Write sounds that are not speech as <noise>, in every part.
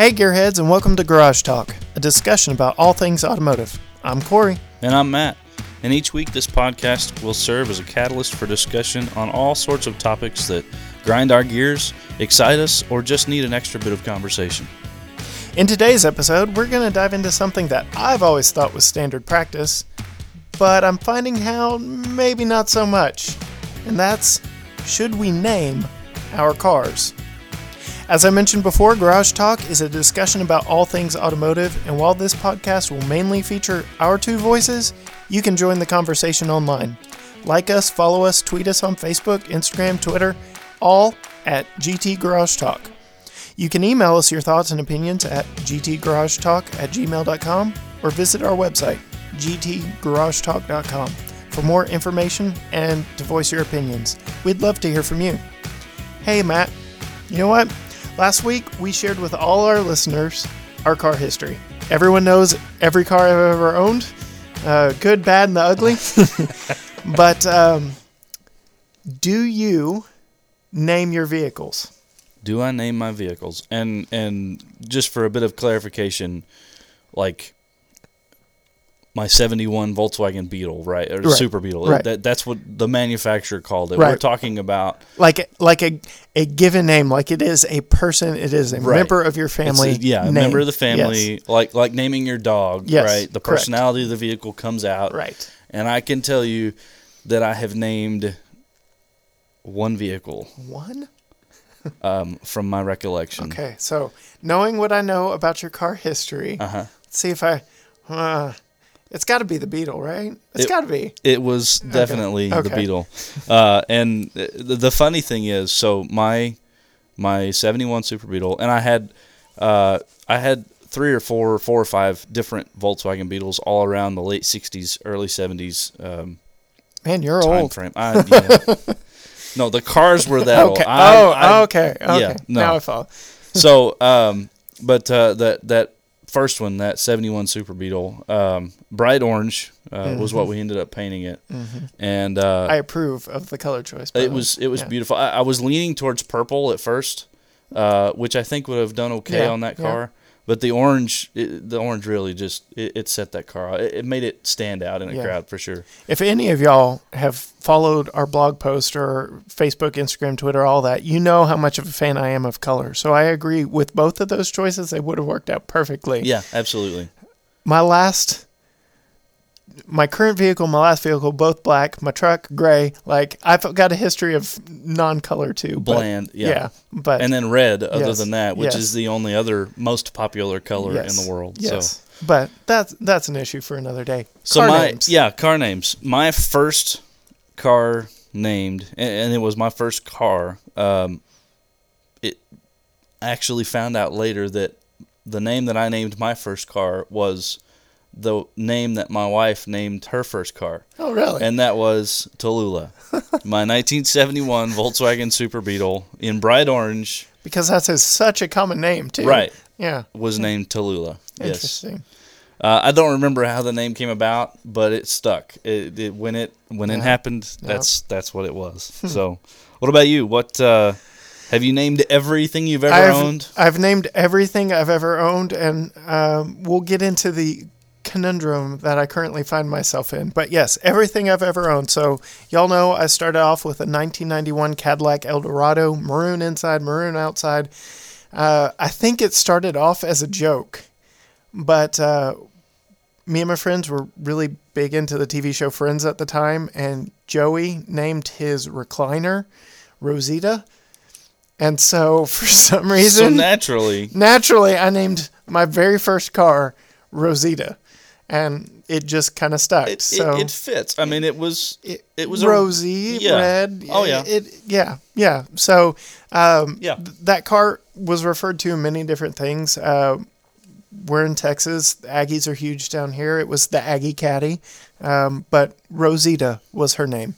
Hey, Gearheads, and welcome to Garage Talk, a discussion about all things automotive. I'm Cory. And I'm Matt. And each week, this podcast will serve as a catalyst for discussion on all sorts of topics that grind our gears, excite us, or just need an extra bit of conversation. In today's episode, we're going to dive into something that I've always thought was standard practice, but I'm finding how maybe not so much. And that's should we name our cars? As I mentioned before, Garage Talk is a discussion about all things automotive, and while this podcast will mainly feature our two voices, you can join the conversation online. Like us, follow us, tweet us on Facebook, Instagram, Twitter, all at GT Garage Talk. You can email us your thoughts and opinions at gtgaragetalk at gmail.com or visit our website, gtgaragetalk.com, for more information and to voice your opinions. We'd love to hear from you. Hey, Matt, you know what? Last week we shared with all our listeners our car history. Everyone knows every car I've ever owned uh, good, bad, and the ugly. <laughs> but um, do you name your vehicles? Do I name my vehicles? And and just for a bit of clarification, like my 71 Volkswagen Beetle, right? Or Right. Super Beetle. Right. That, that's what the manufacturer called it. Right. We're talking about Like like a a given name, like it is a person, it is a Right. member of your family. a- yeah, a member of the family, Yes. like like naming your dog, Yes, right? The correct. personality of the vehicle comes out. Right. And I can tell you that I have named one vehicle One? <laughs> um, from my recollection. Okay. So knowing what I know about your car history, Uh huh. let's see if I uh, it's got to be the Beetle, right? It's It- got to be. It was definitely Okay. the Beetle. Uh, and the, the funny thing is, so my my '71 Super Beetle, and I had uh, I had three or four, four or five different Volkswagen Beetles all around the late '60s, early '70s um, Man, you're time old. frame. I, yeah. <laughs> no, the cars were that Okay. old. I- oh, I- okay. Okay. yeah, no. Now I follow. so um but uh that that first one that 71 super beetle um bright orange uh, was what we ended up painting it and uh Mm-hmm. I approve of the color choice. it was it was Yeah. beautiful I, I was leaning towards purple at first uh which i think would have done okay Yeah, on that car but the orange it, the orange really just it, it set that car. It, it made it stand out in a Yeah. crowd for sure If any of y'all have followed our blog post or Facebook, Instagram, Twitter, all that, you know how much of a fan I am of color. So I agree with both of those choices. They would have worked out perfectly. yeah absolutely My last, my current vehicle, my last vehicle, both black. My truck, gray. Like I've got a history of non-color too. but- bland yeah, yeah. But and then red other Yes, than that which yes. is the only other most popular color yes, in the world Yes. so But that's that's an issue for another day. So Car my names. yeah car names. My first car named, and, and it was my first car. Um, it I actually found out later that the name that I named my first car was the name that my wife named her first car, Oh really? and that was Tallulah, <laughs> my 1971 Volkswagen Super Beetle in bright orange because that's a, such a common name too. Right. Yeah. was named Tallulah. Yes. Interesting. Uh, I don't remember how the name came about, but it stuck. It, it when it when it Yeah. happened, that's that's what it was. <laughs> so, what about you? What uh, have you named everything you've ever I've, owned? I've named everything I've ever owned, and um, we'll get into the conundrum that I currently find myself in. But yes, everything I've ever owned. So, y'all know I started off with a 1991 Cadillac Eldorado, maroon inside, maroon outside. Uh, I think it started off as a joke, but uh, me and my friends were really big into the TV show Friends at the time, and Joey named his recliner Rosita. And so, <laughs> for some reason, So naturally, naturally, I named my very first car Rosita, and it just kind of stuck. it, so it, it fits. I mean, it was it, it was a- rosy yeah. red. Oh, yeah. it yeah yeah. So um, Yeah. th- that car was referred to in many different things. Uh, we're in Texas. The Aggies are huge down here. It was the Aggie Caddy, um, but Rosita was her name.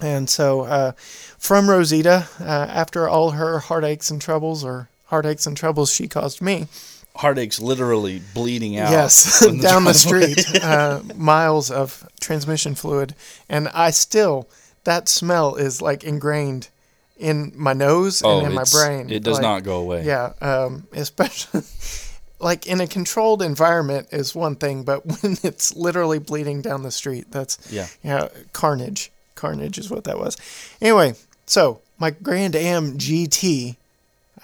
And so, uh, from Rosita, uh, after all her heartaches and troubles, or heartaches and troubles she caused me, heartaches literally bleeding out. Yes, from <laughs> down the street, <laughs> uh, miles of transmission fluid, and I still that smell is like ingrained in my nose Oh, and in my brain. It does Like, not go away. Yeah, um, especially <laughs> like in a controlled environment is one thing, but when it's literally bleeding down the street, that's Yeah. yeah, carnage. Carnage is what that was. Anyway, so my Grand Am GT,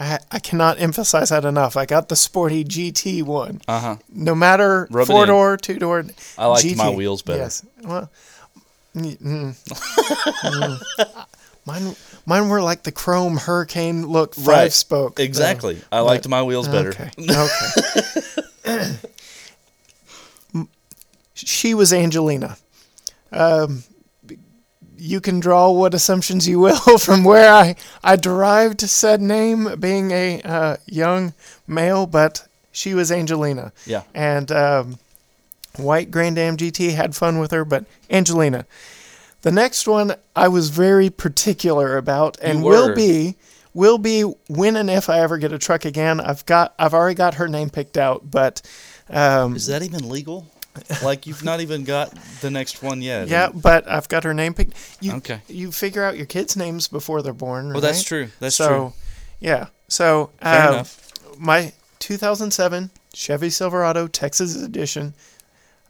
I I cannot emphasize that enough. I got the sporty GT one. Uh huh. No matter Rub it four in. door, two door. I liked my wheels better. Yes. Well, mm, mm, <laughs> mm. mine mine were like the chrome Hurricane look five Right. spoke. Exactly. I liked my wheels better. Okay. Okay. <laughs> she was Angelina. Um, you can draw what assumptions you will <laughs> from where I, I derived said name, being a uh, young male, but she was Angelina. Yeah. And um, White Grand Am GT had fun with her, but Angelina. The next one I was very particular about, and will be will be when and if I ever get a truck again. I've got I've already got her name picked out, but um, Is that even legal? Like you've not even got the next one yet. yeah, but I've got her name picked. You Okay. you figure out your kids' names before they're born. Well, that's true. That's so, true. yeah. So uh, my 2007 Chevy Silverado Texas Edition.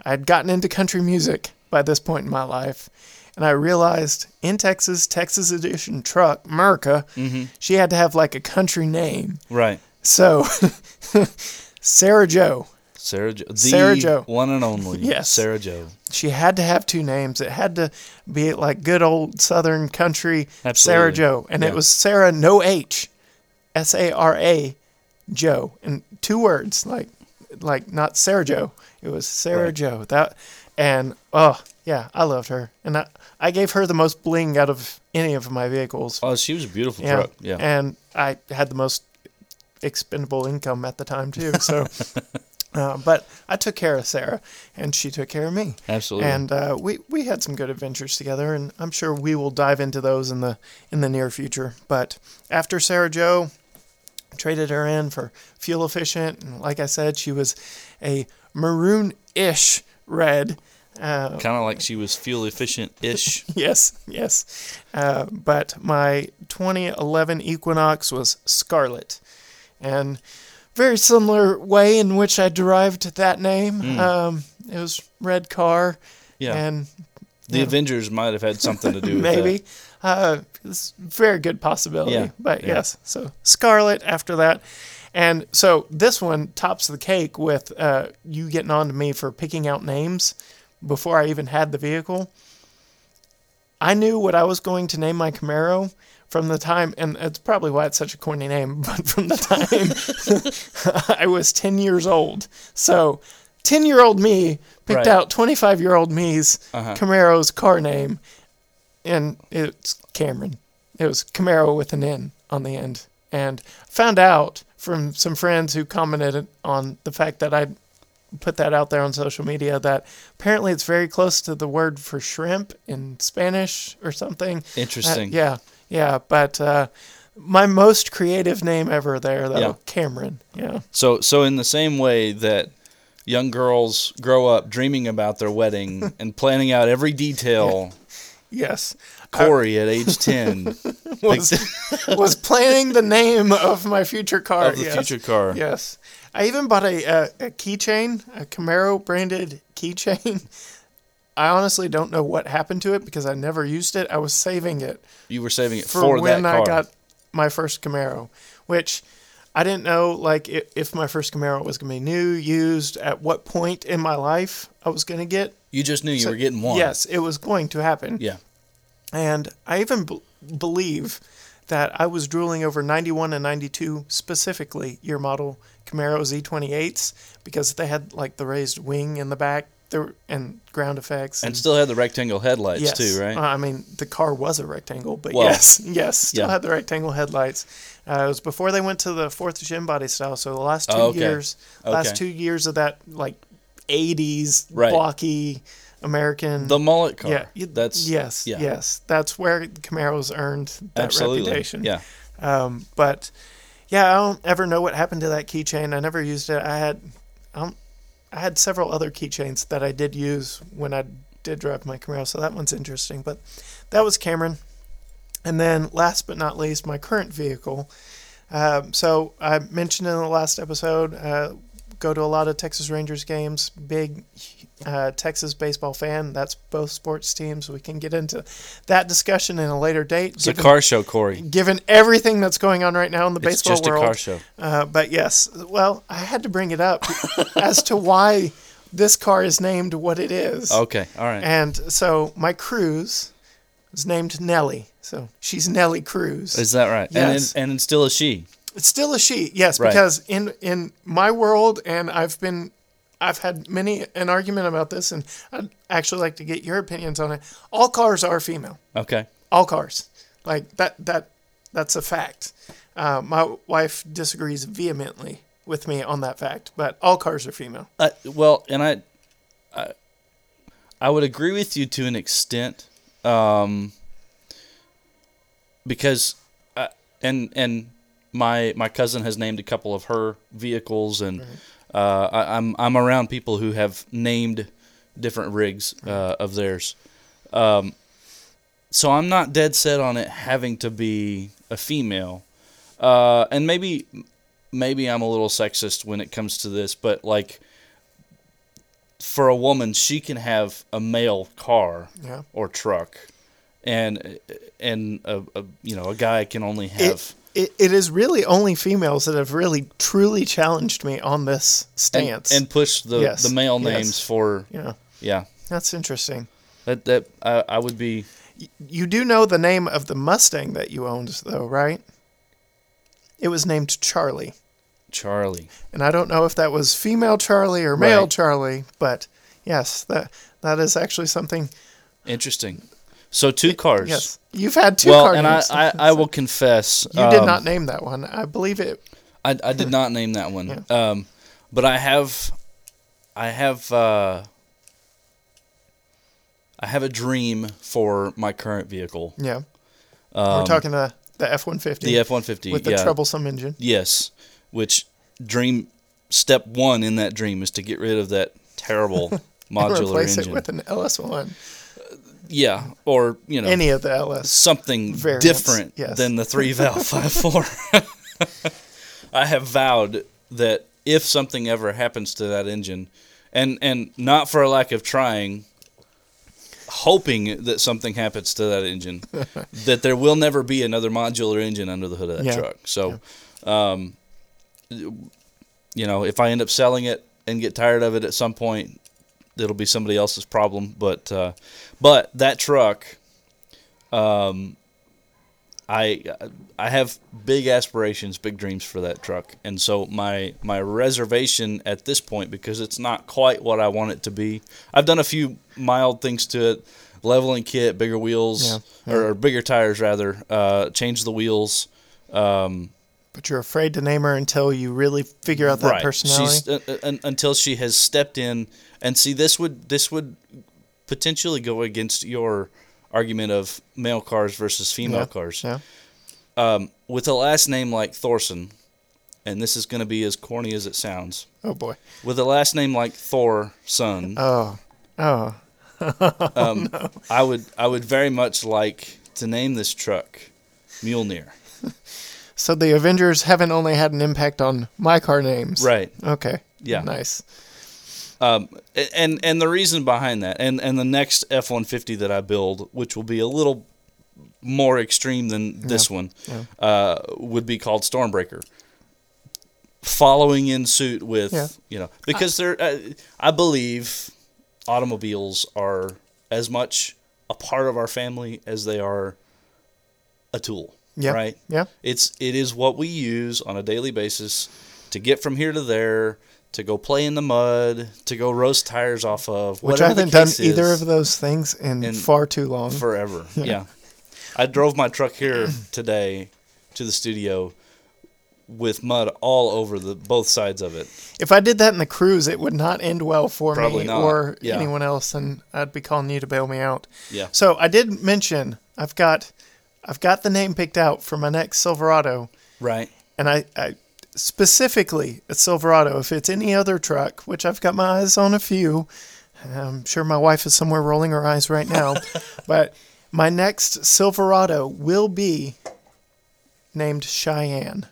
I'd gotten into country music by this point in my life, and I realized in Texas, Texas Edition truck, Merca, Mm-hmm. she had to have like a country name. Right. So, <laughs> Sarah Joe. Sarah jo- the Sarah Jo. one and only. <laughs> Yes. Sarah Joe. She had to have two names. It had to be like good old Southern country Absolutely. Sarah. Joe, and Yeah. it was Sarah no H, S A R A, Joe, and two words like like not Sarah Joe. It was Sarah Right. Joe. That and oh yeah, I loved her, and I I gave her the most bling out of any of my vehicles. Oh, she was a beautiful yeah, truck. Yeah. and I had the most expendable income at the time too. So. <laughs> Uh, but I took care of Sarah, and she took care of me. Absolutely. And uh, we we had some good adventures together, and I'm sure we will dive into those in the in the near future. But after Sarah Joe traded her in for fuel efficient, and like I said, she was a maroon-ish red. Uh, kind of like she was fuel efficient ish. <laughs> yes, yes. Uh, but my 2011 Equinox was scarlet, and very similar way in which I derived that name. Mm. Um, it was red car, Yeah. and the yeah. Avengers might have had something to do with maybe. that. Uh, it's a very good possibility. Yeah, But yeah. yes, so Scarlet after that. And so this one tops the cake with uh, you getting on to me for picking out names before I even had the vehicle. I knew what I was going to name my Camaro from the time, and it's probably why it's such a corny name, <laughs> but from the time <laughs> I was 10 years old. So 10 year old me picked Right. out 25 year old me's Uh-huh. Camaro's car name, and it's Cameron. It was Camaro with an N on the end. And found out from some friends who commented on the fact that I put that out there on social media that apparently it's very close to the word for shrimp in Spanish or something. Uh, Interesting. yeah, yeah. But uh, my most creative name ever there, though, Yeah. Cameron. Yeah. So so in the same way that young girls grow up dreaming about their wedding <laughs> and planning out every detail, Yes. Cory at age ten <laughs> Was, was planning the name of my future car. of the yes. future car. Yes. I even bought a, a, a keychain, a Camaro branded keychain. I honestly don't know what happened to it because I never used it. I was saving it You were saving it for, for, when that car. I got my first Camaro, which I didn't know like if, if my first Camaro was going to be new, used, at what point in my life I was going to get. you just knew you So- were getting one. Yes, it was going to happen. Yeah. And I even b- believe that I was drooling over 91 and 92 specifically year model Camaro Z28s because they had like the raised wing in the back there and ground effects And still had the rectangle headlights yes. too, right? Uh, I mean, the car was a rectangle, but Well, yes, <laughs> yes, still yeah. had the rectangle headlights. Uh, it was before they went to the fourth gen body style. So the last two Oh, okay. years, last two years of that like 80s Right. blocky American the mullet car. yeah, y- That's yes, yeah. yes. That's where Camaro's earned that absolutely. reputation. Yeah. Um, but yeah, I don't ever know what happened to that keychain. I never used it. I had, um, I had several other keychains that I did use when I did drive my Camaro. So that one's interesting. But that was Cameron. And then, last but not least, my current vehicle. Um, so I mentioned in the last episode, uh, go to a lot of Texas Rangers games. Big uh, Texas baseball fan. That's both sports teams. We can get into that discussion in a later date. It's a car show, Cory. Given everything that's going on right now in the It's baseball just world, a car show. uh, but yes, well, I had to bring it up <laughs> as to why this car is named what it is. Okay, all right. And so my Cruze is named Nellie. So she's Nellie Cruz. Is that right? Yes. And, it, and still a she. It's still a she, yes, Right. because in in my world, and I've been, I've had many an argument about this, and I'd actually like to get your opinions on it. All cars are female. Okay. All cars, like that that that's a fact. Uh, my wife disagrees vehemently with me on that fact, but all cars are female. Uh, well, and I, I, I would agree with you to an extent, um, because, uh, and and my my cousin has named a couple of her vehicles, and uh, I, I'm I'm around people who have named different rigs uh, of theirs, um, so I'm not dead set on it having to be a female, uh, and maybe maybe I'm a little sexist when it comes to this, but like for a woman, she can have a male car Yeah. or truck, and and a, a you know a guy can only have It, it is really only females that have really truly challenged me on this stance. and pushed the Yes, the male yes. names for yeah, yeah that's interesting. that that I, I would be You do know the name of the Mustang that you owned, though, right? It was named Charlie. Charlie. And I don't know if that was female Charlie or male Right. Charlie, but yes, that that is actually something. Interesting. So two cars. Yes, you've had two well, and I. I, I will <laughs> confess. you did um, not name that one. I believe it. I, I did not name that one. <laughs> Um, but I have, I have, uh, I have a dream for my current vehicle. Yeah, Um, we're talking the the F one fifty the F one fifty. with the yeah. troublesome engine. Yes, which dream step one in that dream is to get rid of that terrible <laughs> modular Replace engine. it with an LS one. Yeah, or you know Any of the LS. something Variants, different yes. than the three valve <laughs> five four. <laughs> I have vowed that if something ever happens to that engine, and and not for a lack of trying, hoping that something happens to that engine, <laughs> that there will never be another modular engine under the hood of that Yeah. truck. So, um, you know, if I end up selling it and get tired of it at some point, it'll be somebody else's problem. But uh, but that truck, um, I I have big aspirations, big dreams for that truck, and so my my reservation at this point because it's not quite what I want it to be. I've done a few mild things to it, leveling kit, bigger wheels Yeah, Or, or bigger tires rather, uh, change the wheels. Um, But you're afraid to name her until you really figure out that personality. She's, uh, uh, until she has stepped in and see this would this would potentially go against your argument of male cars versus female Yeah, cars. yeah. Um, with a last name like Thorson, and this is going to be as corny as it sounds. Oh boy. With a last name like Thor son, Oh. Oh. <laughs> um, I would I would very much like to name this truck Mjolnir. <laughs> So the Avengers haven't only had an impact on my car names. Right. Okay. Yeah. Nice. Um, and and the reason behind that, and and the next F one fifty that I build, which will be a little more extreme than this one, Yeah. uh, would be called Stormbreaker. Following in suit with Yeah. you know because they're uh, I believe automobiles are as much a part of our family as they are a tool. Yeah. Right. Yeah. It's it is what we use on a daily basis to get from here to there, to go play in the mud, to go roast tires off of. Which I haven't done either of those things in And far too long. forever. <laughs> yeah. I drove my truck here today to the studio with mud all over the both sides of it. if I did that in the Cruze, it would not end well for Probably me not. or Yeah. anyone else, and I'd be calling you to bail me out. Yeah. So I did mention I've got I've got the name picked out for my next Silverado, Right. and I, I specifically a Silverado. If it's any other truck, which I've got my eyes on a few, I'm sure my wife is somewhere rolling her eyes right now, <laughs> but My next Silverado will be named Cheyenne.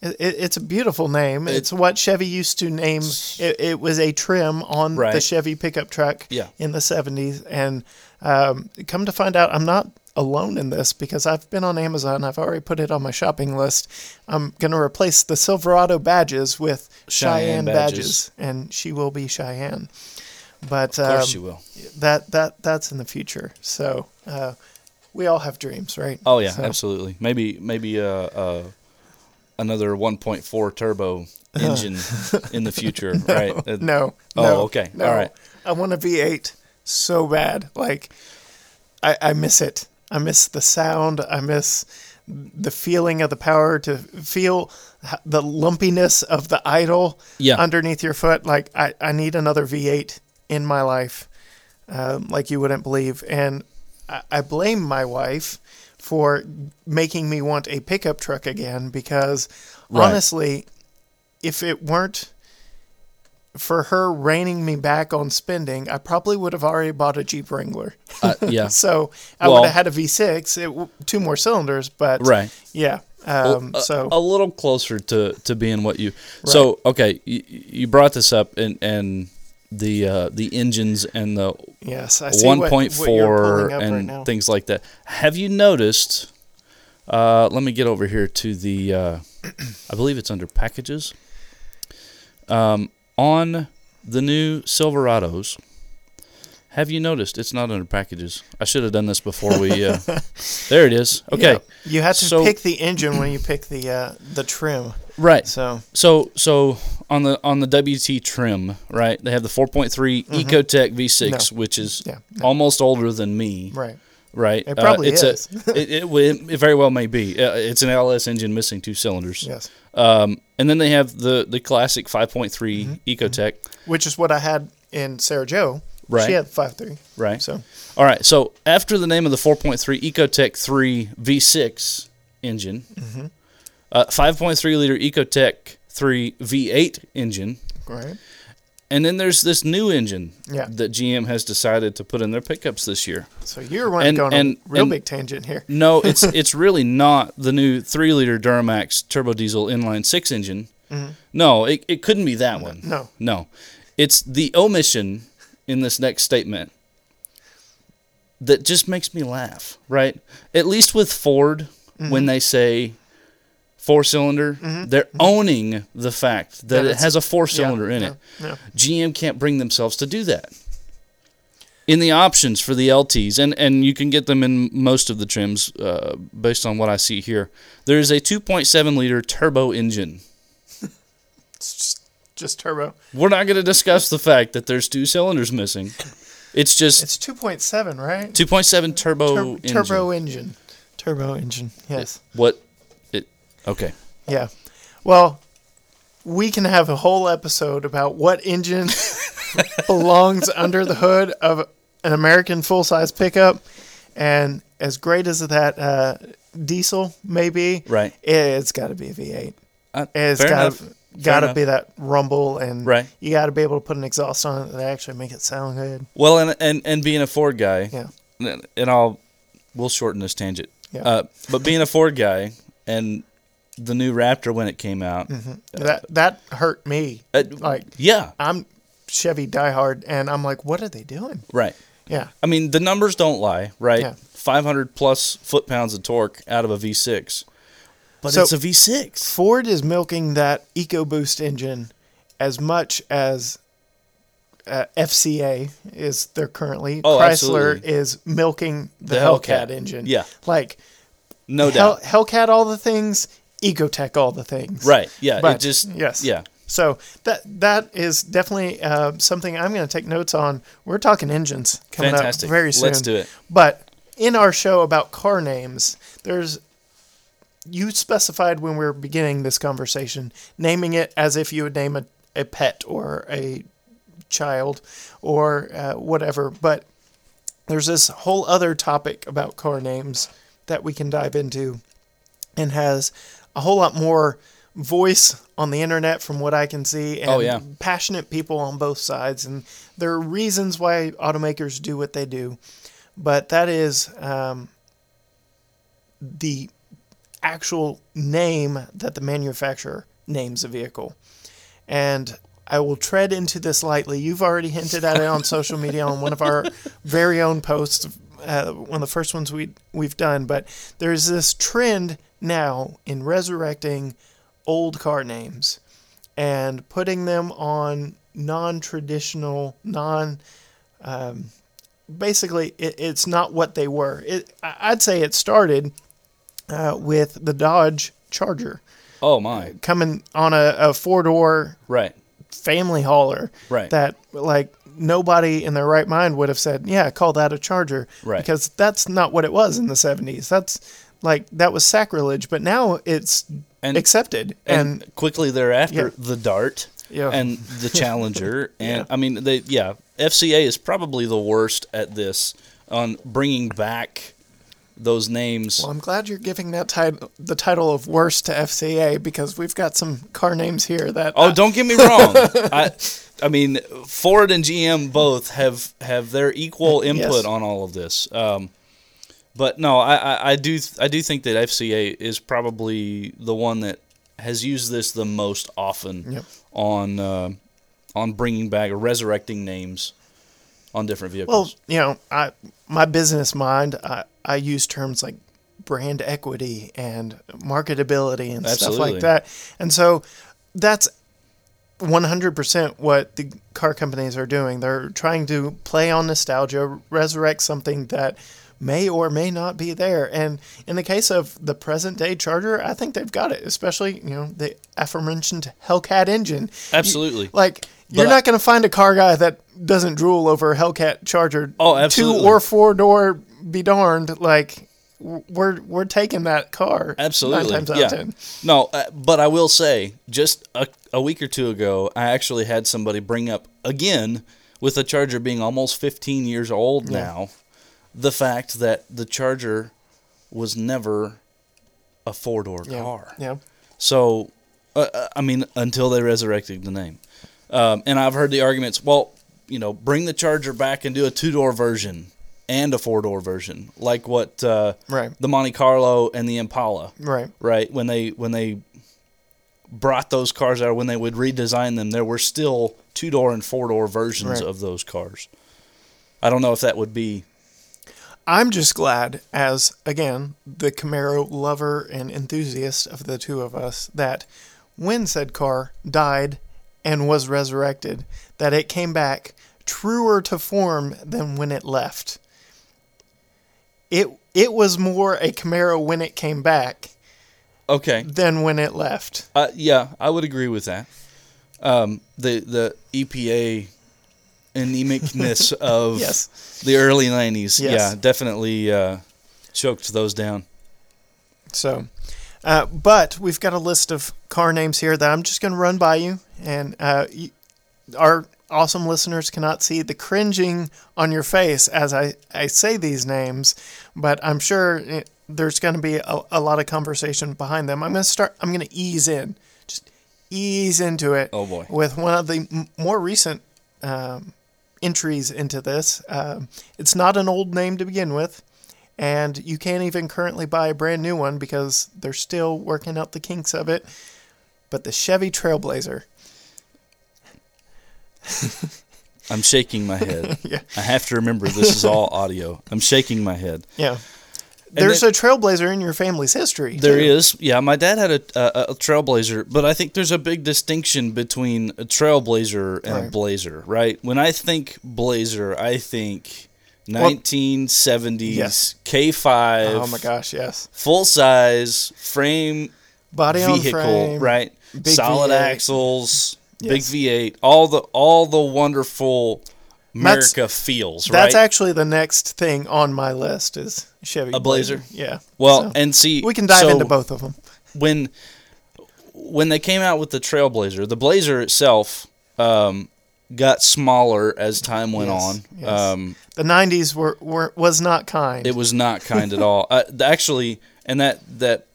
It, it, it's a beautiful name. it's what Chevy used to name. It, it was a trim on the Chevy pickup truck Yeah. in the 70s. And um, come to find out, I'm not alone in this because I've been on Amazon. I've already put it on my shopping list. I'm going to replace the Silverado badges with Cheyenne, Cheyenne badges. badges. and she will be Cheyenne. But Of course um, you will. that that that's in the future. So uh, we all have dreams, right? Oh yeah, So- absolutely. Maybe maybe uh, uh, another 1.4 turbo <laughs> engine in the future, <laughs> right? Uh, No. Oh, no, okay. no. All right. I want a V8 so bad. Like, I, I miss it. I miss the sound. I miss the feeling of the power to feel the lumpiness of the idle Yeah. underneath your foot. Like, I, I need another V8 in my life, um, like you wouldn't believe. And I, I blame my wife for making me want a pickup truck again because Right. honestly, if it weren't for her reining me back on spending, I probably would have already bought a Jeep Wrangler. Uh, yeah. <laughs> So I Well- would have had a V6, it, w- two more cylinders, but Right. yeah. Um, a- so a, little closer to, to being what you. So okay, you, you brought this up and and the uh, the engines and the yes, I see one what- what you're pulling up right and now. things like that. Have you noticed? Uh, let me get over here to the. Uh, <clears throat> I believe it's under packages. Um, on the new Silverados, have you noticed it's not under packages? I should have done this before we. Uh, <laughs> there it is. Okay, Yeah. You have to So- pick the engine when you pick the uh, the trim. right. So So so on the on the WT trim, right? They have the 4.3 EcoTec V6, Mm-hmm. No. which is Yeah, almost older than me, right, right? It probably it's is. <laughs> A, it, it, it very well may be. Uh, it's an LS engine missing two cylinders. yes, Um, and then they have the the classic 5.3 Mm-hmm. EcoTec, which is what I had in Sarah Joe. Right. She had 5.3. right? So All right. So after the name of the 4.3 EcoTec 3 V6 engine, Mm-hmm. uh, 5.3 liter EcoTec 3 V8 engine, right. And then there's this new engine Yeah. that GM has decided to put in their pickups this year. So you're And- to go on and- real and- big tangent here. No, it's <laughs> it's really not the new three liter Duramax turbo diesel inline six engine. No, it, it couldn't be that one. Mm-hmm. No. no, it's the omission in this next statement that just makes me laugh. Right? At least with Ford, Mm-hmm. when they say four cylinder, they're owning the fact that, it has a four cylinder in yeah, it. yeah. GM can't bring themselves to do that. In the options for the LTs, and, and you can get them in most of the trims uh, based on what I see here, there is a 2.7 liter turbo engine. It's just, just turbo. We're not going to discuss the fact that there's two cylinders missing. It's just It's 2.7, right? 2.7 turbo Tur- engine. turbo engine. Turbo engine. Yes. What? Okay. Yeah. Well, we can have a whole episode about what engine <laughs> belongs under the hood of an American full size pickup. And as great as that uh, diesel may be, Right. it's got to be a V8. Uh, It's got to got to be that rumble, and Right. you got to be able to put an exhaust on it that actually make it sound good. Well, and and and being a Ford guy, Yeah. and- and I'll we'll shorten this tangent. Yeah. Uh, but being a Ford guy and the new Raptor when it came out, that that hurt me. uh, Like yeah, I'm Chevy diehard, and I'm like, what are they doing? right. Yeah. I mean, the numbers don't lie, right? Yeah. 500 plus foot pounds of torque out of a V6, but So- it's a V6. Ford is milking that EcoBoost engine as much as uh, FCA is there currently. Oh, Chrysler absolutely. is milking the, The Hellcat, Hellcat. engine. Yeah. Like No Hell, doubt. Hellcat all the things, EcoTec all the things. Right. Yeah. But, it just yes. Yeah. So that that is definitely uh, something I'm going to take notes on. We're talking engines coming Fantastic. up very soon. Let's do it. But in our show about car names, there's you specified when we were beginning this conversation, naming it as if you would name a, a pet or a child or uh, whatever. But there's this whole other topic about car names that we can dive into and has a whole lot more voice on the internet from what I can see and Oh, yeah. passionate people on both sides and there are reasons why automakers do what they do. but that is um, the actual name that the manufacturer names a vehicle. And I will tread into this lightly. You've already hinted at it on social media on one of our <laughs> very own posts, uh, one of the first ones we we've done. But there's this trend now in resurrecting old car names and putting them on non-traditional, non. Um, basically, it, it's not what they were. It, I'd say it started uh, with the Dodge Charger Oh my. coming on a, a four door Right. family hauler Right. that like nobody in their right mind would have said, yeah, call that a charger. Right. Because that's not what it was in the 70s. That's like, that was sacrilege, but now it's And- accepted. and, And, quickly thereafter Yeah. the dart Yeah. and the <laughs> challenger and Yeah. i mean they yeah fca is probably the worst at this on bringing back those names well, I'm glad you're giving that tit- the title of worst to FCA because we've got some car names here that. oh don't get me wrong <laughs> i i mean ford and gm both have have their equal <laughs> input Yes. on all of this um but no I, I i do i do think that fca is probably the one that has used this the most often Yep. on uh, on bringing back or resurrecting names on different vehicles. Well, you know, I my business mind, I, I use terms like brand equity and marketability and stuff like that. And so that's 100% what the car companies are doing. They're trying to play on nostalgia, resurrect something that may or may not be there. And in the case of the present day Charger, I think they've got it, especially, you know, the aforementioned Hellcat engine. Absolutely. Like you're But- not going to find a car guy that doesn't drool over a Hellcat Charger. Oh, absolutely. Two or four door, be darned. Like we're we're taking that car. Absolutely. Nine times out yeah. No, uh, but I will say, just a, a week or two ago, I actually had somebody bring up again, with the Charger being almost 15 years old now, the fact that the Charger was never a four door Yeah. car. Yeah. So, uh, uh, I mean, until they resurrected the name. Um, and I've heard the arguments, well, you know, bring the Charger back and do a two door version and a four door version, like what uh, Right. the Monte Carlo and the Impala, Right. right? When they when they brought those cars out, when they would redesign them, there were still two door and four door versions Right. of those cars. I don't know if that would be I'm just glad, as again the Camaro lover and enthusiast of the two of us, that when said car died and was resurrected, that it came back truer to form than when it left. It it was more a Camaro when it came back okay. than when it left. Uh, yeah, I would agree with that. Um, the the EPA anemicness <laughs> of Yes. the early '90s, Yes. yeah, definitely uh, choked those down. So, uh, but we've got a list of car names here that I'm just going to run by you, and uh, you, our awesome listeners cannot see the cringing on your face as I, I say these names, but I'm sure it, there's going to be a, a lot of conversation behind them. I'm going to start. I'm going to ease in, just ease into it. Oh, boy. With one of the m- more recent um, entries into this, um, it's not an old name to begin with and you can't even currently buy a brand new one because they're still working out the kinks of it. But the Chevy Trailblazer, <laughs> I'm shaking my head. <laughs> Yeah. I have to remember this is all <laughs> audio. I'm shaking my head. yeah, there's a Trailblazer in your family's history. There too. is, yeah. My dad had a, a, a Trailblazer, but I think there's a big distinction between a Trailblazer and a Blazer, right? When I think Blazer, I think 1970s Yes. K5, Oh my gosh, yes. full size frame Body on vehicle, frame, right? big Solid V8. axles, big V8, all the all the wonderful That's- America feels, That's actually the next thing on my list is Chevy A Blazer? Yeah. well, So, and see, we can dive so- into both of them. when when they came out with the Trailblazer, the Blazer itself um, got smaller as time went Yes, on. yes. Um, The '90s were, were was not kind. it was not kind at all. Uh, actually, and that that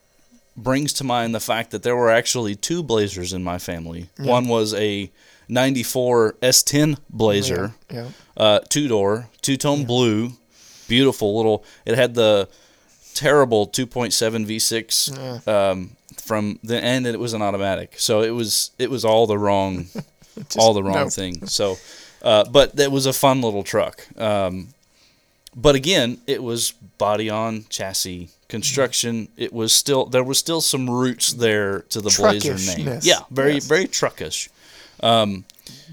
brings to mind the fact that there were actually two Blazers in my family. Yeah. One was a '94 S10 Blazer, Yeah. uh, two door, two tone blue, beautiful little. It had the terrible 2.7 V6 um, from the end. And it was an automatic, so it was it was all the wrong, <laughs> all the wrong no. thing. So, uh, but that was a fun little truck. Um, but again, it was body on chassis construction. It was still there was still some roots there to the Blazer name. Yeah, very Yes. very truckish.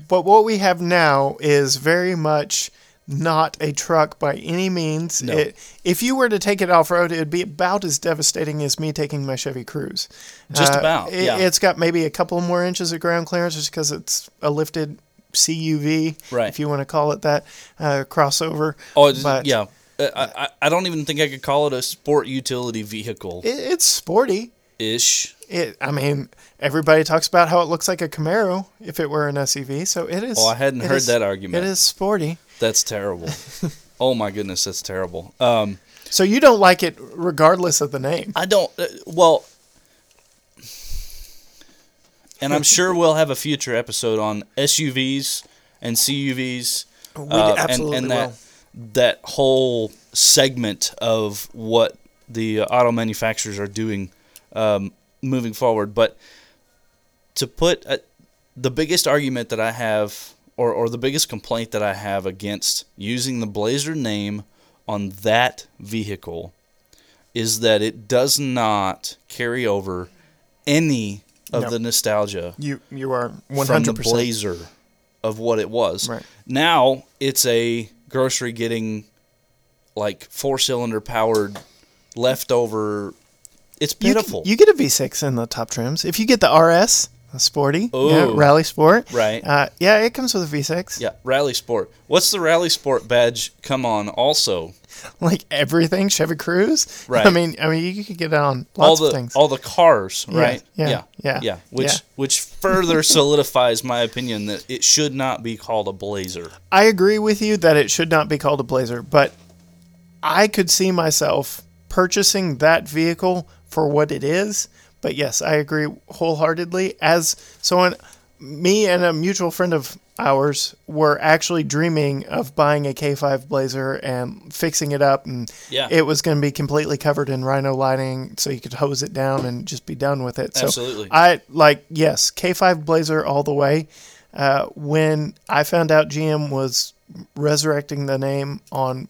But what we have now is very much not a truck by any means. No. It, if you were to take it off road, it'd be about as devastating as me taking my Chevy Cruze. Just about, it, yeah. It's got maybe a couple more inches of ground clearance just because it's a lifted CUV, Right. if you want to call it that, uh, crossover. Oh, But yeah. Uh, I, I I don't even think I could call it a sport utility vehicle It, it's sporty. ish. It, I mean, everybody talks about how it looks like a Camaro if it were an SUV. So it is. Oh, I hadn't heard is- that argument. It is sporty. That's terrible. <laughs> oh my goodness, that's terrible. Um, So you don't like it regardless of the name. I don't. Uh, well, and I'm sure <laughs> we'll have a future episode on SUVs and CUVs. We uh, absolutely and, and that. That whole segment of what the uh, auto manufacturers are doing um, moving forward. But to put uh the biggest argument that I have, or, or the biggest complaint that I have against using the Blazer name on that vehicle is that it does not carry over any of No. the nostalgia You you are from the hundred percent. blazer of what it was. Right. Now it's a grocery getting like four cylinder powered leftover. It's You, pitiful. you get a V6 in the top trims. If you get the RS, the sporty, yeah, Rally Sport, Right. Uh, yeah, it comes with a V6. yeah, Rally Sport. What's the Rally Sport badge come on? Also, <laughs> Like everything Chevy Cruze. Right. I mean, I mean, you could get it on all the of things. all the cars, Yeah, right? yeah, yeah, yeah. Which yeah. which further <laughs> solidifies my opinion that it should not be called a Blazer. I agree with you that it should not be called a Blazer, but I could see myself purchasing that vehicle for what it is. But yes, I agree wholeheartedly. As someone, me and a mutual friend of ours were actually dreaming of buying a K5 Blazer and fixing it up, and Yeah. it was going to be completely covered in rhino lining, so you could hose it down and just be done with it. So Absolutely. I like yes, K5 Blazer all the way. Uh, when I found out GM was resurrecting the name on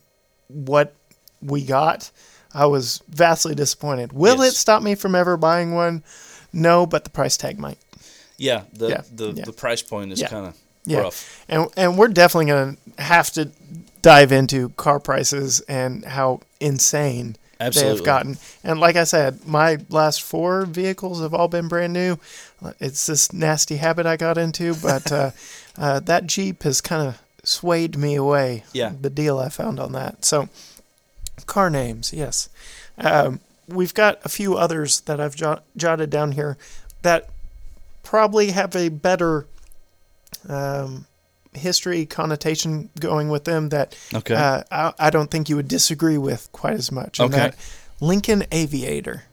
what we got, I was vastly disappointed. Will Yes. it stop me from ever buying one? No, but the price tag might. Yeah, the Yeah, the, yeah. the price point is Yeah. kind of Yeah. rough. And and we're definitely going to have to dive into car prices and how insane they have gotten. And like I said, my last four vehicles have all been brand new. It's this nasty habit I got into, but uh, <laughs> uh, that Jeep has kind of swayed me away. Yeah. The deal I found on that. So, car names, yes. Um, we've got a few others that I've jot- jotted down here that probably have a better um, history connotation going with them that Okay. uh, I, I don't think you would disagree with quite as much. Okay. that Lincoln Aviator.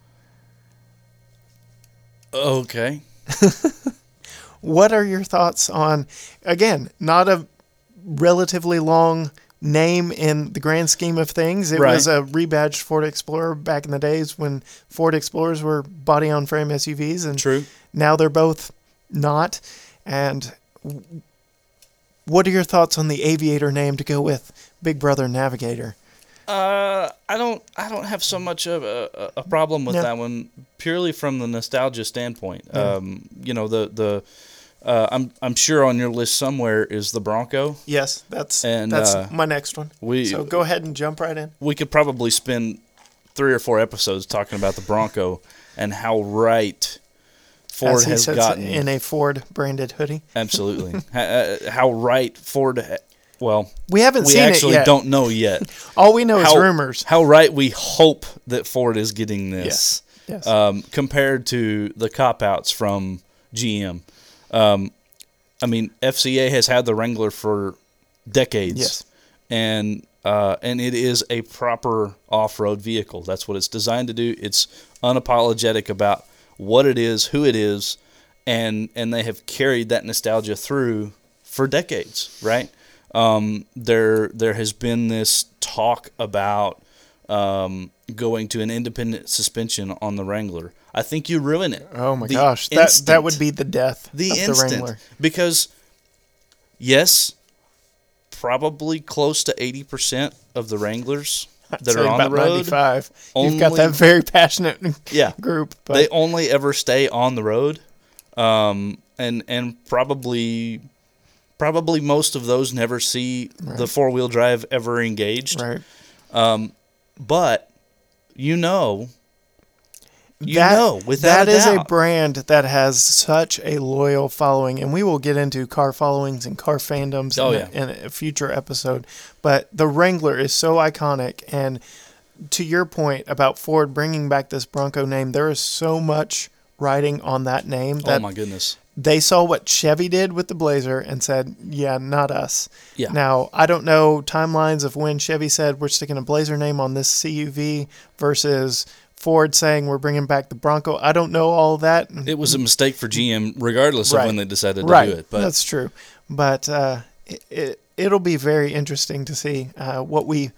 okay. <laughs> What are your thoughts on, again, not a relatively long name in the grand scheme of things. It Right. was a rebadged Ford Explorer back in the days when Ford Explorers were body on frame SUVs, and True. now they're both not. And what are your thoughts on the Aviator name to go with Big Brother Navigator? Uh, I don't. I don't have so much of a, a problem with Yeah. that one purely from the nostalgia standpoint. Um, you know the the. Uh, I'm I'm sure on your list somewhere is the Bronco. Yes, that's And, that's uh, my next one. we- so go ahead and jump right in. We could probably spend three or four episodes talking about the Bronco <laughs> and how right Ford has gotten. in a Ford branded hoodie. absolutely, uh, how right Ford. Well, We haven't we seen actually it yet. don't know yet. <laughs> All we know is rumors. How right we hope that Ford is getting this. Yes. Um, compared to the cop outs from GM. Um, I mean, FCA has had the Wrangler for decades. Yes. And uh, and it is a proper off road vehicle. That's what it's designed to do. It's unapologetic about what it is, who it is, and and they have carried that nostalgia through for decades, right? Um, there there has been this talk about um, going to an independent suspension on the Wrangler, I think you ruin it. Oh my The gosh, that that would be the death the of the Wrangler. because yes, probably close to eighty percent of the Wranglers <laughs> that are on the road, 95. You've got that very passionate <laughs> yeah, <laughs> group. But they only ever stay on the road, um, and and probably probably most of those never see the four wheel drive ever engaged. right. Um, But you know, you that, know, without that a is a brand that has such a loyal following, and we will get into car followings and car fandoms Oh, in, yeah. a, in a future episode. But the Wrangler is so iconic, and to your point about Ford bringing back this Bronco name, there is so much riding on that name oh my goodness, they saw what Chevy did with the Blazer and said, "Yeah, not us." Yeah. Now I don't know timelines of when Chevy said we're sticking a Blazer name on this CUV versus Ford saying we're bringing back the Bronco. I don't know all that. it was a mistake for GM, regardless Right. of when they decided to right, do it. But that's true. But uh, it, it it'll be very interesting to see uh, what we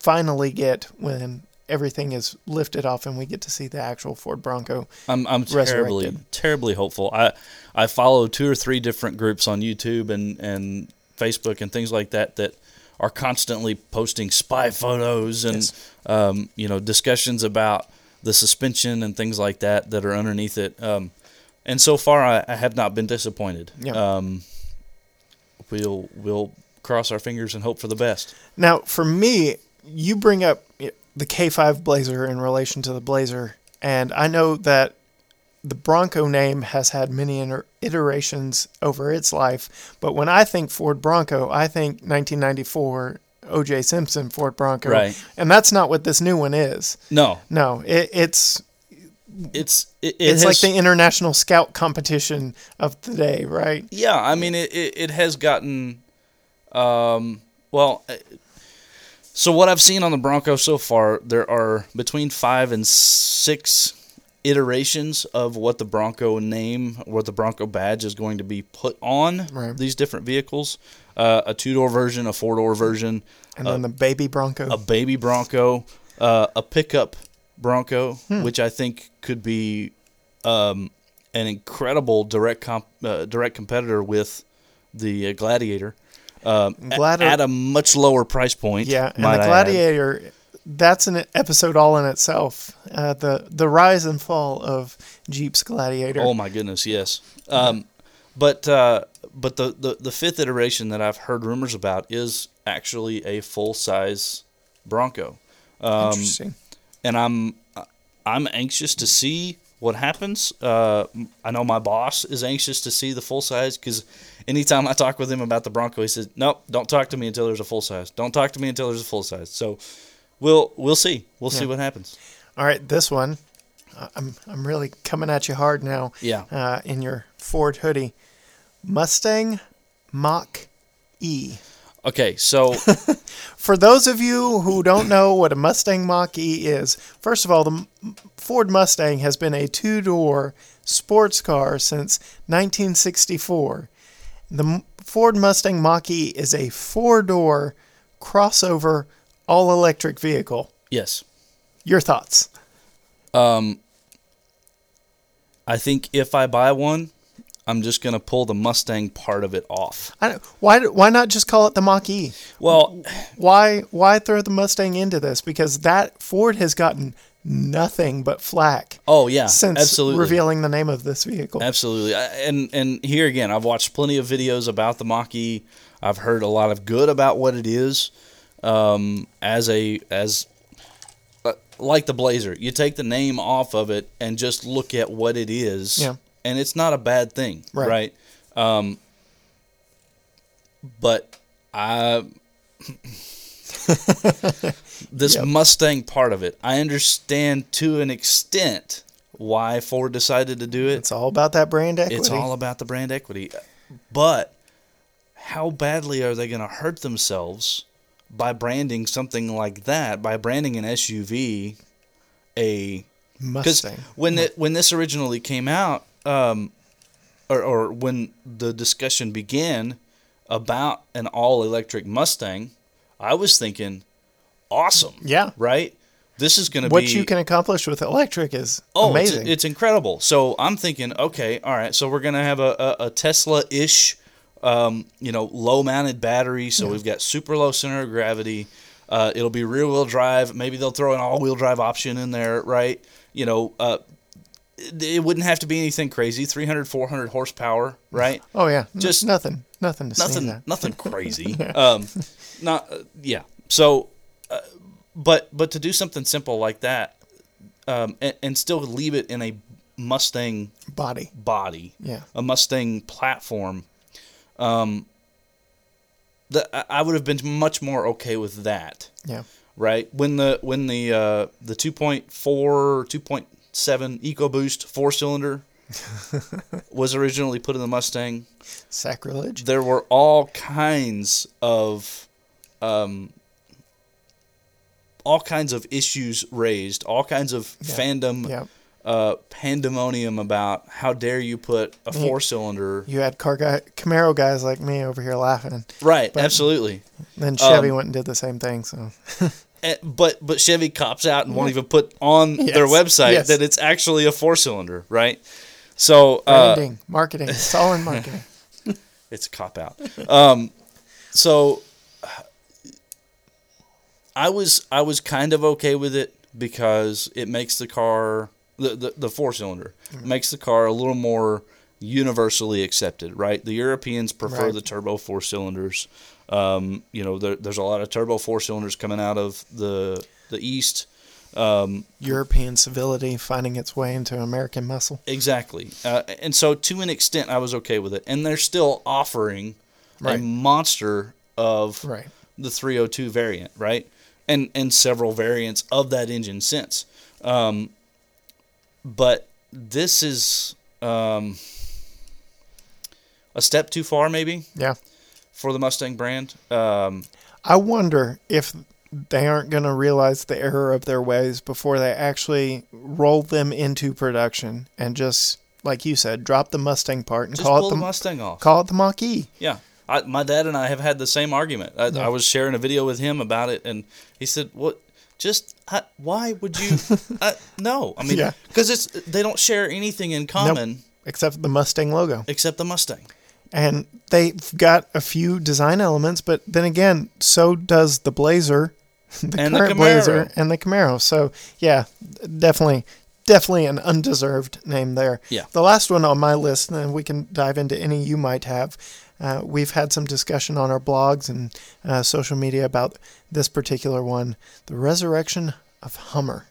finally get when everything is lifted off and we get to see the actual Ford Bronco. I'm I'm terribly terribly hopeful. I I follow two or three different groups on YouTube and and Facebook and things like that that are constantly posting spy photos and Yes. Um, you know discussions about the suspension and things like that that are underneath it. Um, and so far, I, I have not been disappointed. Yeah. Um, we'll we'll cross our fingers and hope for the best. Now, for me, you bring up the K5 Blazer in relation to the Blazer, and I know that the Bronco name has had many iter- iterations over its life, but when I think Ford Bronco, I think 1994 O.J. Simpson Ford Bronco, Right. and that's not what this new one is. No, No, it, it's it's it, it it's has, like the international scout competition of the day, right? Yeah, I mean it. It, it has gotten, um, well. uh, So what I've seen on the Bronco so far, there are between five and six iterations of what the Bronco name, what the Bronco badge is going to be put on Right. these different vehicles. Uh, a two door version, a four door version, And then the baby Bronco. a baby Bronco, uh, a pickup Bronco, Hmm. which I think could be um, an incredible direct comp- uh, direct competitor with the uh, Gladiator. Um, Gladi- at a much lower price point. Yeah, and the. Gladiator, that's an episode all in itself. Uh, the the rise and fall of Jeep's Gladiator. Oh my goodness, yes. Um, but uh, but the, the the fifth iteration that I've heard rumors about is actually a full size Bronco. Um, Interesting. and I'm I'm anxious to see what happens. Uh, I know my boss is anxious to see the full size because anytime I talk with him about the Bronco, he says, "Nope, don't talk to me until there's a full size. Don't talk to me until there's a full size." So we'll we'll see. We'll see what happens. All right, this one, uh, I'm I'm really coming at you hard now. Yeah. Uh, in your Ford hoodie, Mustang Mach E. Okay, so <laughs> For those of you who don't know what a Mustang Mach E is, first of all, the Ford Mustang has been a two door sports car since 1964. The Ford Mustang Mach E is a four door crossover all electric vehicle. yes, Your thoughts? um, I think if I buy one, I'm just gonna pull the Mustang part of it off. I why why not just call it the Mach E? Well, Why why throw the Mustang into this? Because that Ford has gotten nothing but flack oh yeah, since absolutely. revealing the name of this vehicle. Absolutely, I- and and here again, I've watched plenty of videos about the Mach-E. I've heard a lot of good about what it is um, as a as uh, like the Blazer. You take the name off of it and just look at what it is, Yeah. And it's not a bad thing, Right. right? Um, but I. <laughs> this Yep. Mustang part of it, I understand to an extent why Ford decided to do it. It's all about that brand equity. It's all about the brand equity. But how badly are they going to hurt themselves by branding something like that? By branding an SUV a because Mustang. when it when this originally came out, um, or or when the discussion began about an all electric Mustang, I was thinking, awesome. Yeah. Right? This is going to be What you can accomplish with electric is Oh, it's- amazing. It's, incredible. So I'm thinking, okay, all right. So we're gonna have a, a, a Tesla-ish, um, you know, low-mounted battery. So we've got super low center of gravity. Uh, it'll be rear-wheel drive. Maybe they'll throw an all-wheel drive option in there, right? You know, uh, it, wouldn't have to be anything crazy. 300, 400 horsepower, right? <laughs> oh yeah, N- just- nothing, nothing to nothing see nothing crazy. <laughs> Um not uh, yeah. So uh, but but to do something simple like that um and, and still leave it in a mustang Body, body yeah, a mustang platform um that I- would have been much more okay with that. Yeah, right? When the when the uh the 2.4 2.7 ecoboost four cylinder <laughs> was originally put in the mustang sacrilege. there were all kinds of um, all kinds of issues raised, all kinds of fandom, Yeah, uh, pandemonium about how dare you put a four cylinder. you had car guy, Camaro guys like me over here laughing. Right, absolutely. Then Chevy Um, went and did the same thing. So <laughs> But but Chevy cops out and won't even put on their website yes. that it's actually a four cylinder, right? So uh, branding, marketing, it's all in marketing. <laughs> <laughs> it's a cop out. Um, so I was I was kind of okay with it because it makes the car the the, the four cylinder makes the car a little more universally accepted, right? The Europeans prefer Right. the turbo four cylinders. Um, you know, there, there's a lot of turbo four cylinders coming out of the the east. Um, European civility finding its way into American muscle. Exactly. Uh, and so to an extent, I was okay with it. And they're still offering a monster of Right. the 302 variant, right? And and several variants of that engine since. Um, but this is um, a step too far, maybe, Yeah. For the Mustang brand. Um, I wonder if they aren't going to realize the error of their ways before they actually roll them into production and just, like you said, drop the Mustang part and call it the the Mustang off. call it the Mach E. Yeah. I, my dad and I have had the same argument. I, I was sharing a video with him about it, and he said, "What? Just I, why would you? <laughs> No, I mean, Yeah. because it's they don't share anything in common Except the Mustang logo. except the Mustang. And they've got a few design elements, but then again, so does the Blazer, <laughs> the And current Camaro. Blazer, and the Camaro. So, yeah, definitely, definitely an undeserved name there. Yeah. The last one on my list, and we can dive into any you might have. Uh, we've had some discussion on our blogs and uh, social media about this particular one the resurrection of Hummer.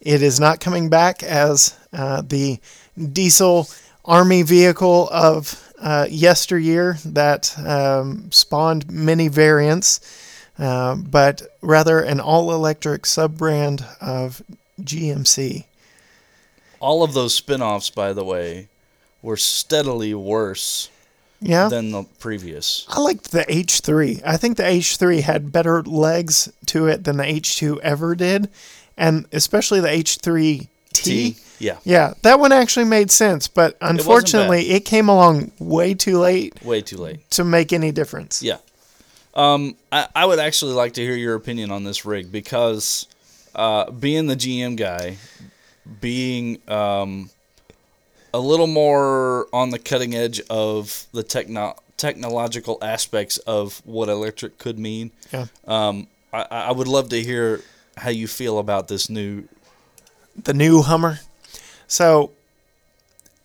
It is not coming back as uh, the diesel army vehicle of uh, yesteryear that um, spawned many variants, uh, but rather an all electric sub brand of GMC. All of those spin-offs, by the way, were steadily worse Yeah. than the previous. I liked the H3. I think the H3 had better legs to it than the H2 ever did, and especially the H3T. T, yeah, Yeah, that one actually made sense, but unfortunately, it, came along way too late way too late. to make any difference. Yeah. Um, I, I would actually like to hear your opinion on this rig because uh, being the GM guy, being um, a little more on the cutting edge of the techno- technological aspects of what electric could mean, Yeah. um, I, I would love to hear how you feel about this new. The new Hummer. So,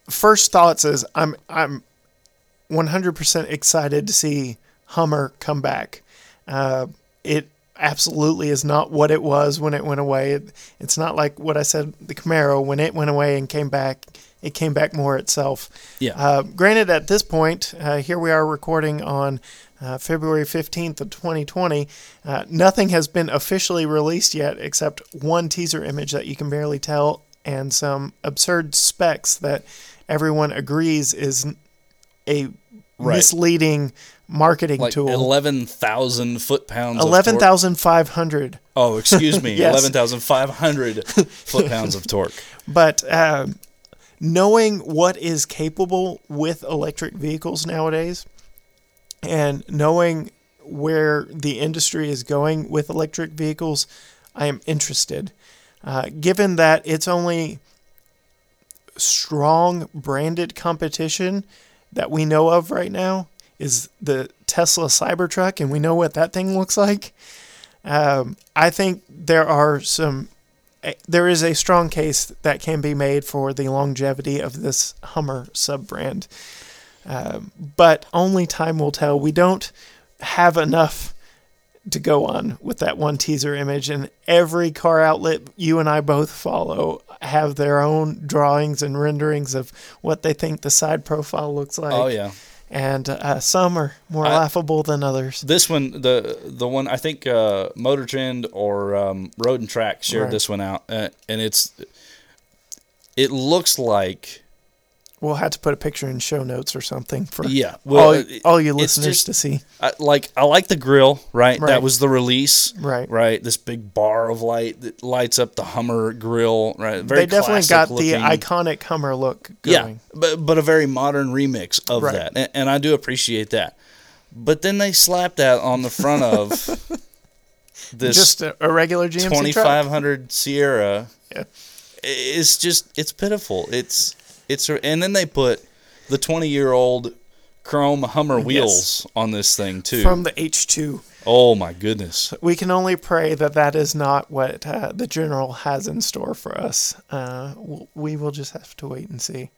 first thoughts is I'm I'm 100% excited to see Hummer come back. Uh, it absolutely is not what it was when it went away. It, it's not like what I said the Camaro when it went away and came back. It came back more itself. Yeah. Uh, granted, at this point, uh, here we are recording on uh, February 15th of 2020. Uh, nothing has been officially released yet except one teaser image that you can barely tell and some absurd specs that everyone agrees is a Right. misleading marketing Like tool. eleven thousand foot pounds. of torque. 11,500. Oh, excuse me, <laughs> Yes. eleven thousand five hundred <laughs> foot pounds of torque. But um, knowing what is capable with electric vehicles nowadays, and knowing where the industry is going with electric vehicles, I am interested. Uh, given that it's only strong branded competition that we know of right now is the Tesla Cybertruck, and we know what that thing looks like. Um, I think there are some. eh, There is a strong case that can be made for the longevity of this Hummer sub brand, um, but only time will tell. We don't have enough to go on with that one teaser image, and every car outlet you and I both follow have their own drawings and renderings of what they think the side profile looks like. Oh yeah. and uh, some are more I- laughable than others. This one, the the one I think uh, Motor Trend or um, Road and Track shared Right. this one out, uh, and it's it looks like We'll have to put a picture in show notes or something for yeah. Well, all, it- all you listeners just- to see. I, like I like the grill, right? Right. That was the release, Right. Right, this big bar of light that lights up the Hummer grill, right? Very they definitely got looking. the iconic Hummer look Yeah, but but a very modern remix of Right. that, and, and I do appreciate that. But then they slapped that on the front of <laughs> this Just a, regular GMC twenty truck. Sierra. Yeah. It's just it's pitiful. It's it's and then they put the twenty year old chrome Hummer wheels on this thing too. From the H2. oh my goodness! We can only pray that that is not what uh, the General has in store for us. Uh, we will just have to wait and see.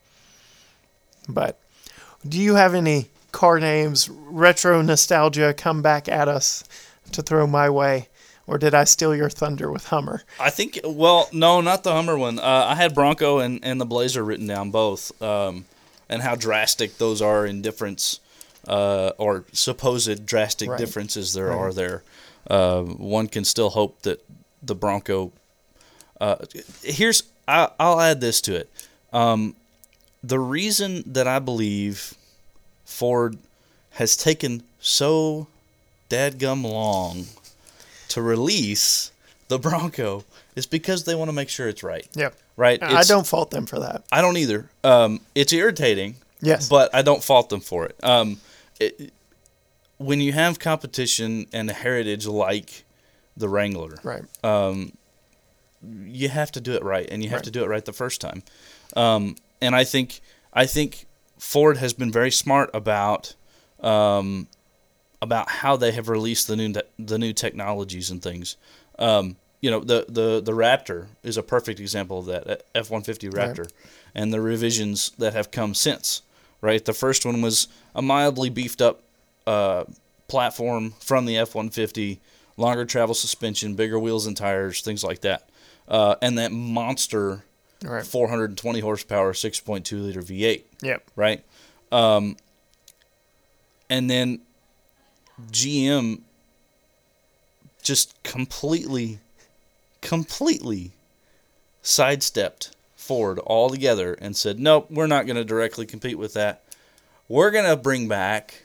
But do you have any car names, retro nostalgia come back at us to throw my way? Or did I steal your thunder with Hummer? I think well, no, not the Hummer one. Uh, I had Bronco and, and the Blazer written down both, um, and how drastic those are in difference, uh, or supposed drastic Right. differences there Right. are there. Uh, one can still hope that the Bronco. Uh, here's I, I'll add this to it. Um, the reason that I believe Ford has taken so dadgum long to release the Bronco is because they want to make sure it's right. Yep. Right? I It's- don't fault them for that. I don't either. Um, it's irritating. Yes. But I don't fault them for it. Um, it. When you have competition and a heritage like the Wrangler, Right. um, you have to do it right, and you have Right. to do it right the first time. Um, and I think I think Ford has been very smart about um, about how they have released the new the new technologies and things. Um, you know, the, the the Raptor is a perfect example of that F one fifty Right. Raptor, and the revisions that have come since. Right, the first one was a mildly beefed up uh, platform from the F one fifty, longer travel suspension, bigger wheels and tires, things like that, uh, and that monster Right. 420 horsepower, 6.2 liter V8 Yep. right? Um, and then GM just completely, completely sidestepped Ford altogether and said, nope, we're not going to directly compete with that. We're going to bring back,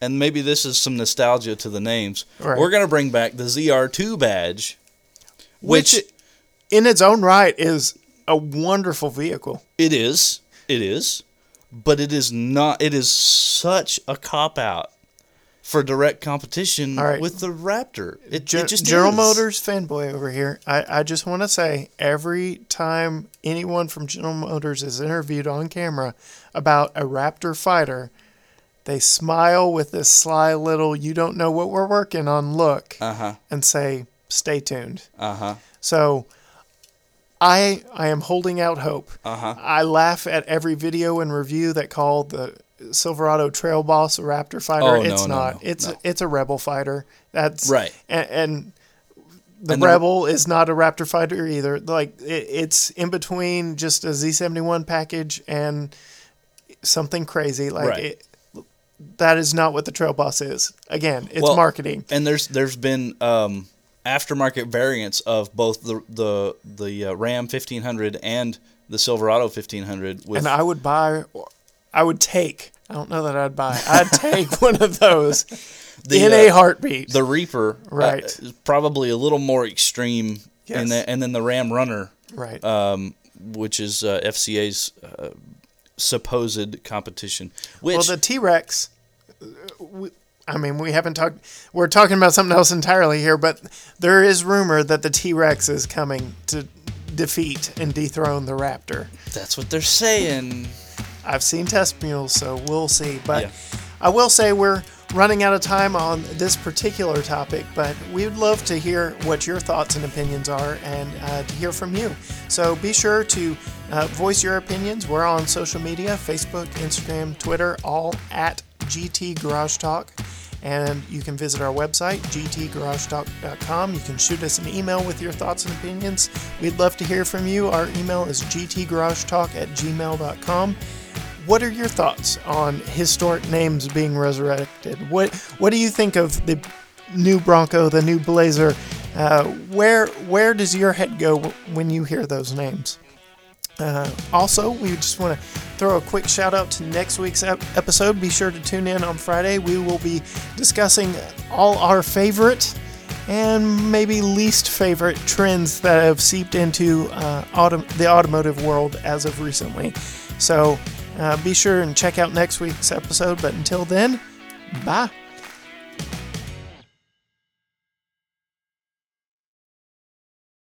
and maybe this is some nostalgia to the names, Right. we're going to bring back the ZR2 badge, which, Which, in its own right, is a wonderful vehicle. It is. It is. But it is not. It is such a cop out for direct competition right. with the Raptor. It, Gen- it just General is. Motors fanboy over here. I, I just want to say every time anyone from General Motors is interviewed on camera about a Raptor fighter, they smile with this sly little "you don't know what we're working on" look Uh huh. and say, "Stay tuned." Uh huh. So I I am holding out hope. Uh huh. I laugh at every video and review that call the Silverado Trail Boss Raptor fighter. Oh, it's no, not. no, it's no. it's a Rebel fighter. That's Right. And, and the And the- Rebel is not a Raptor fighter either. Like it, it's in between just a Z71 package and something crazy. Like Right. it, that is not what the Trail Boss is. Again, it's Well, marketing. And there's there's been um, aftermarket variants of both the the the uh, Ram 1500 and the Silverado 1500 with and I would buy, I would take. I don't know that I'd buy. I'd take <laughs> one of those <laughs> The, in uh, a heartbeat. the Reaper. uh, Right. is probably a little more extreme. Yes. And, the, and then the Ram Runner. right. um, which is uh, FCA's uh, supposed competition. Which well, the T Rex. I mean, we haven't talked. We're talking about something else entirely here, but there is rumor that the T Rex is coming to defeat and dethrone the Raptor. That's what they're saying. I've seen test mules, so we'll see. But Yeah. I will say we're running out of time on this particular topic, but we would love to hear what your thoughts and opinions are and uh, to hear from you. So be sure to uh, voice your opinions. We're on social media Facebook, Instagram, Twitter, all at GT Garage Talk. And you can visit our website, gtgaragetalk.com. You can shoot us an email with your thoughts and opinions. We'd love to hear from you. Our email is gtgaragetalk at gmail.com. What are your thoughts on historic names being resurrected? What What do you think of the new Bronco, the new Blazer? Uh, where Where does your head go when you hear those names? Uh, also, we just want to throw a quick shout out to next week's ep- episode. Be sure to tune in on Friday. We will be discussing all our favorite and maybe least favorite trends that have seeped into uh, autom- the automotive world as of recently. So uh, be sure and check out next week's episode. But until then, bye.